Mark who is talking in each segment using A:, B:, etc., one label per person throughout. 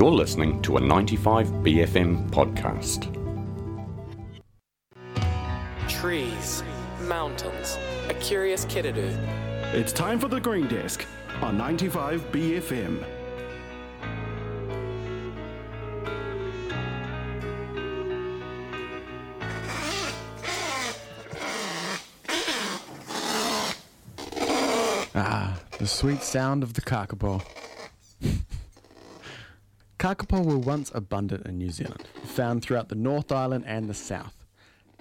A: You're listening to a 95BFM podcast.
B: Trees, mountains, a curious kiddo.
C: It's time for the Green Desk on 95 BFM.
D: Ah, the sweet sound of the kakapo. Kakapo were once abundant in New Zealand, found throughout the North Island and the South.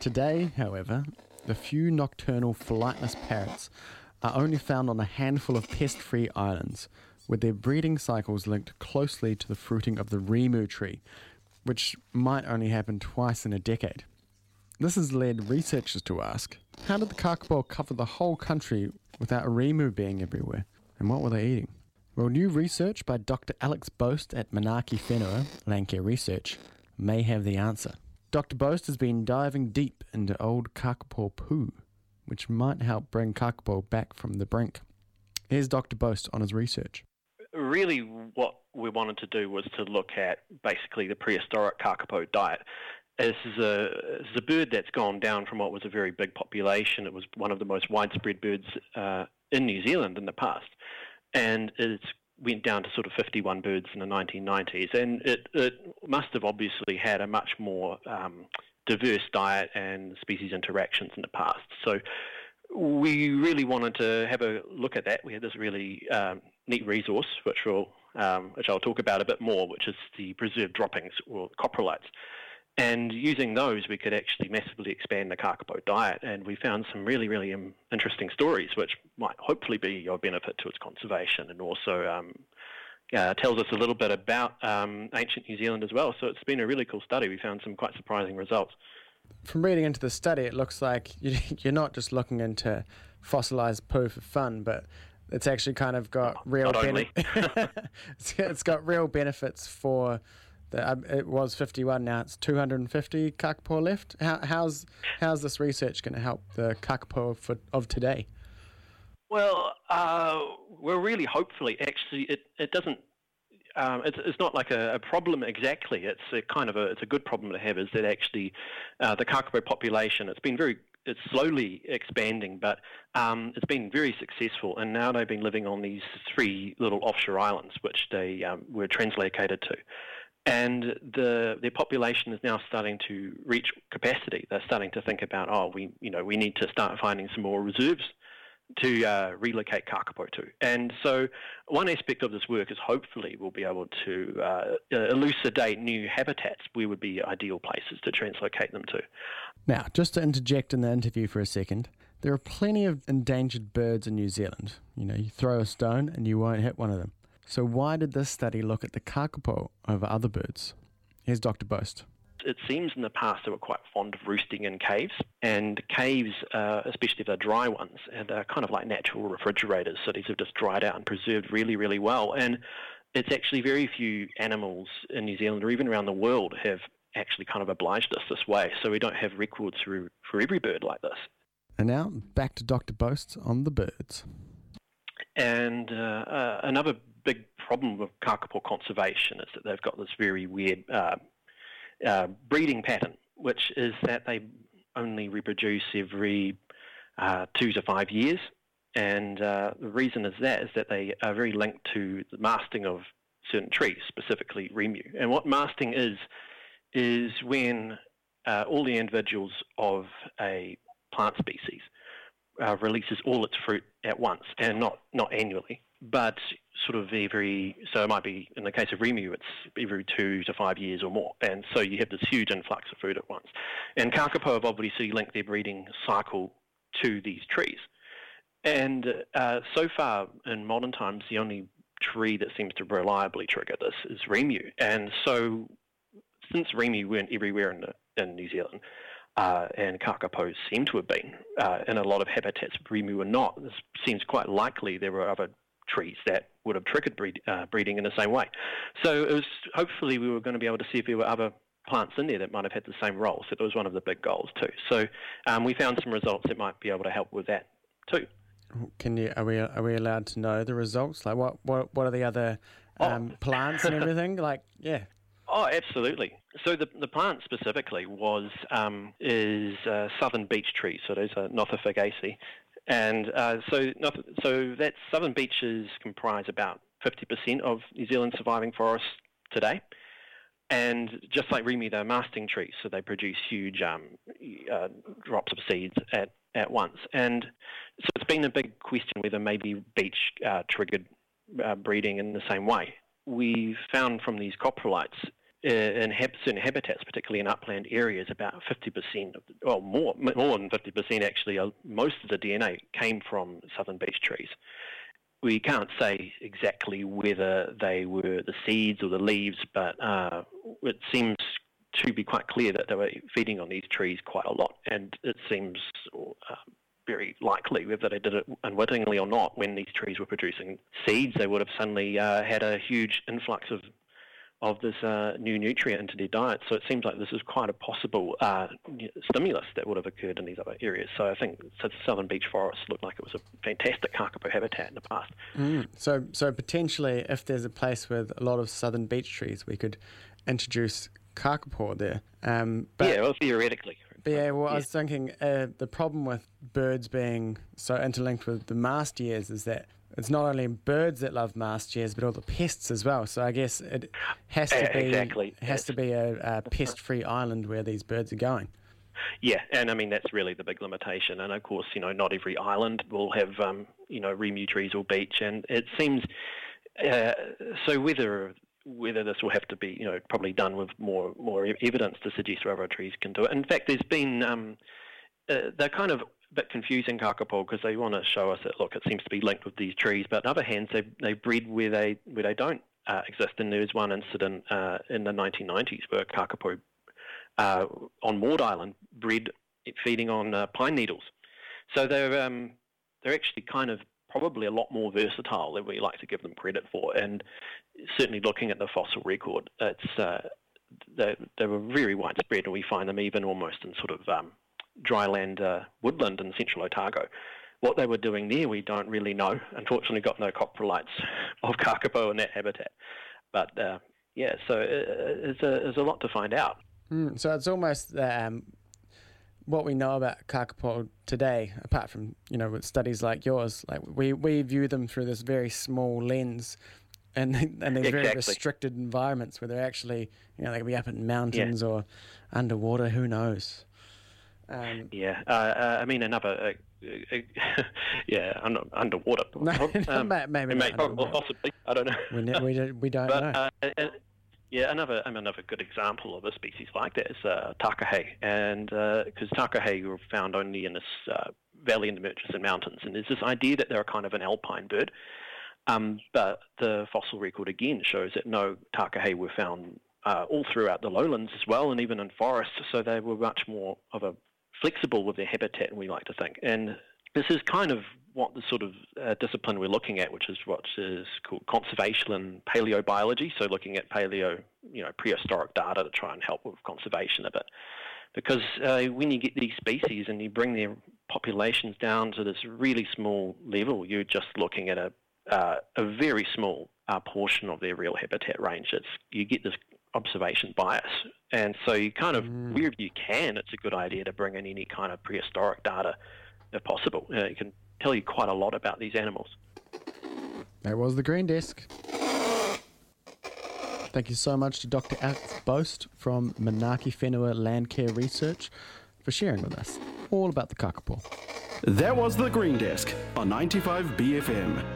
D: Today, however, the few nocturnal flightless parrots are only found on a handful of pest free islands, with their breeding cycles linked closely to the fruiting of the rimu tree, which might only happen twice in a decade. This has led researchers to ask how did the kakapo cover the whole country without a rimu being everywhere? And what were they eating? Well, new research by Dr. Alex Boast at Manaaki Whenua, Landcare Research, may have the answer. Dr. Boast has been diving deep into old kakapo poo, which might help bring kakapo back from the brink. Here's Dr. Boast on his research.
E: Really, what we wanted to do was to look at basically the prehistoric kakapo diet. This is a, this is a bird that's gone down from what was a very big population. It was one of the most widespread birds uh, in New Zealand in the past, and it went down to sort of 51 birds in the 1990s. And it, it must have obviously had a much more um, diverse diet and species interactions in the past. So we really wanted to have a look at that. We had this really um, neat resource, which we'll um, which I'll talk about a bit more, which is the preserved droppings or coprolites. And using those, we could actually massively expand the kakapo diet. And we found some really, really interesting stories, which might hopefully be of benefit to its conservation and also um, uh, tells us a little bit about um, ancient New Zealand as well. So it's been a really cool study. We found some quite surprising results.
D: From reading into the study, it looks like you're not just looking into fossilized poo for fun, but it's actually kind of got real benefits. it's got real benefits for the, um, it was 51 now it's 250 kakapo left How, how's how's this research going to help the kakapo for, of today
E: well uh, we're really hopefully actually it, it doesn't um, it's, it's not like a, a, problem exactly. It's a kind of a it's a good problem to have. Is that actually uh, the kakapo population? It's been very it's slowly expanding, but um, it's been very successful. And now they've been living on these three little offshore islands, which they um, were translocated to and the their population is now starting to reach capacity. They're starting to think about, oh, we you know we need to start finding some more reserves to uh, relocate kakapo to. And so, one aspect of this work is hopefully we'll be able to uh, elucidate new habitats where would be ideal places to translocate them to.
D: Now, just to interject in the interview for a second. There are plenty of endangered birds in New Zealand. You know, you throw a stone and you won't hit one of them. So, why did this study look at the kakapo over other birds? Here's Dr. Boast.
E: It seems in the past they were quite fond of roosting in caves, and caves, uh, especially if they're dry ones, and they're kind of like natural refrigerators. So these have just dried out and preserved really, really well. And it's actually very few animals in New Zealand or even around the world have actually kind of obliged us this way. So we don't have records for, for every bird like this.
D: And now back to Dr. Boast on the birds.
E: And uh, uh, another big problem with kakapo conservation is that they've got this very weird uh, uh, breeding pattern, which is that they only reproduce every uh, two to five years. And uh, the reason is that is that they are very linked to the masting of certain trees, specifically rimu. And what masting is is when uh, all the individuals of a plant species uh, releases all its fruit at once and not, not annually, but sort of every, so it might be, in the case of Rimu, it's every two to five years or more. And so you have this huge influx of food at once. And Kakapo have obviously linked their breeding cycle to these trees. And uh, so far in modern times, the only tree that seems to reliably trigger this is Rimu. And so since Rimu weren't everywhere in, the, in New Zealand, uh, and kakapos seem to have been uh, in a lot of habitats. Rimu were not. It seems quite likely there were other trees that would have triggered breed, uh, breeding in the same way. So it was hopefully we were going to be able to see if there were other plants in there that might have had the same role. So that was one of the big goals too. So um, we found some results that might be able to help with that too.
D: Can you are we are we allowed to know the results? Like what what what are the other
E: Oh.
D: um, plants and everything. Like, yeah.
E: Oh, absolutely. So the the plant specifically was um, is uh, southern beech tree. So those are Nothofagaceae, and uh, so so that southern beeches comprise about 50% of New Zealand's surviving forests today. And just like rimu, they're masting trees, so they produce huge um, uh, drops of seeds at, at once. And so it's been a big question whether maybe beech uh, triggered uh, breeding in the same way. We found from these coprolites in hab- certain habitats, particularly in upland areas, about 50%, of, well, more, more than 50% actually, uh, most of the DNA came from southern beech trees. We can't say exactly whether they were the seeds or the leaves, but uh, it seems to be quite clear that they were feeding on these trees quite a lot, and it seems uh, very likely, whether they did it unwittingly or not, when these trees were producing seeds, they would have suddenly uh, had a huge influx of of this uh, new nutrient into their diet. So it seems like this is quite a possible uh, stimulus that would have occurred in these other areas. So I think so the southern beech forest looked like it was a fantastic kakapo habitat in the past.
D: Mm. So, so potentially, if there's a place with a lot of southern beech trees, we could introduce kakapo there. Um, but
E: yeah, well, theoretically.
D: Yeah, well, I was thinking uh, the problem with birds being so interlinked with the mast years is that it's not only birds that love mast years, but all the pests as well. So I guess it has to be
E: exactly.
D: has to be a, a pest-free island where these birds are going.
E: Yeah, and I mean that's really the big limitation. And of course, you know, not every island will have um, you know rimu trees or beech. and it seems uh, so whether whether this will have to be you know probably done with more more evidence to suggest whether trees can do it. In fact, there's been um, uh, they're kind of bit confusing kakapo because they want to show us that look, it seems to be linked with these trees, but on the other hand, they they breed where they where they don't uh, exist. And there was one incident uh, in the 1990s where kakapo uh, on Maud Island bred feeding on uh, pine needles. So they're um, they're actually kind of probably a lot more versatile than we like to give them credit for. And certainly looking at the fossil record, it's uh, they, they were very widespread, and we find them even almost in sort of um, dryland uh, woodland in central Otago. What they were doing there, we don't really know. Unfortunately, got no coprolites of kakapo in that habitat. But uh, yeah, so it's uh, a, there's a lot to find out.
D: Mm, so it's almost um, what we know about kakapo today, apart from you know with studies like yours. Like we, we view them through this very small lens, and they, and they're
E: exactly.
D: very restricted environments where they're actually you know they could be up in mountains yeah. or underwater. Who knows?
E: Um, yeah, uh, uh, I mean another, uh, uh yeah, under, underwater.
D: No, um, maybe, maybe
E: possibly. I don't know.
D: we, ne- we, don't, we don't
E: but,
D: know.
E: Uh, yeah, another I mean, another good example of a species like that is uh, takahe, and because uh, takahe were found only in this uh, valley in the Murchison Mountains, and there's this idea that they're kind of an alpine bird. Um, but the fossil record again shows that no takahe were found uh, all throughout the lowlands as well, and even in forests. So they were much more of a flexible with their habitat, and we like to think. And this is kind of what the sort of uh, discipline we're looking at, which is what is called conservation and paleobiology. So looking at paleo, you know, prehistoric data to try and help with conservation a bit. Because uh, when you get these species and you bring their populations down to this really small level, you're just looking at a uh, a very small uh, portion of their real habitat range. It's you get this observation bias. And so you kind of, mm. wherever you can, it's a good idea to bring in any kind of prehistoric data if possible. You, know, it can tell you quite a lot about these animals.
D: That was the Green Desk. Thank you so much to Dr. Alex Boast from Manaaki Whenua Landcare Research for sharing with us all about the kakapo.
C: That was the Green Desk on 95 BFM.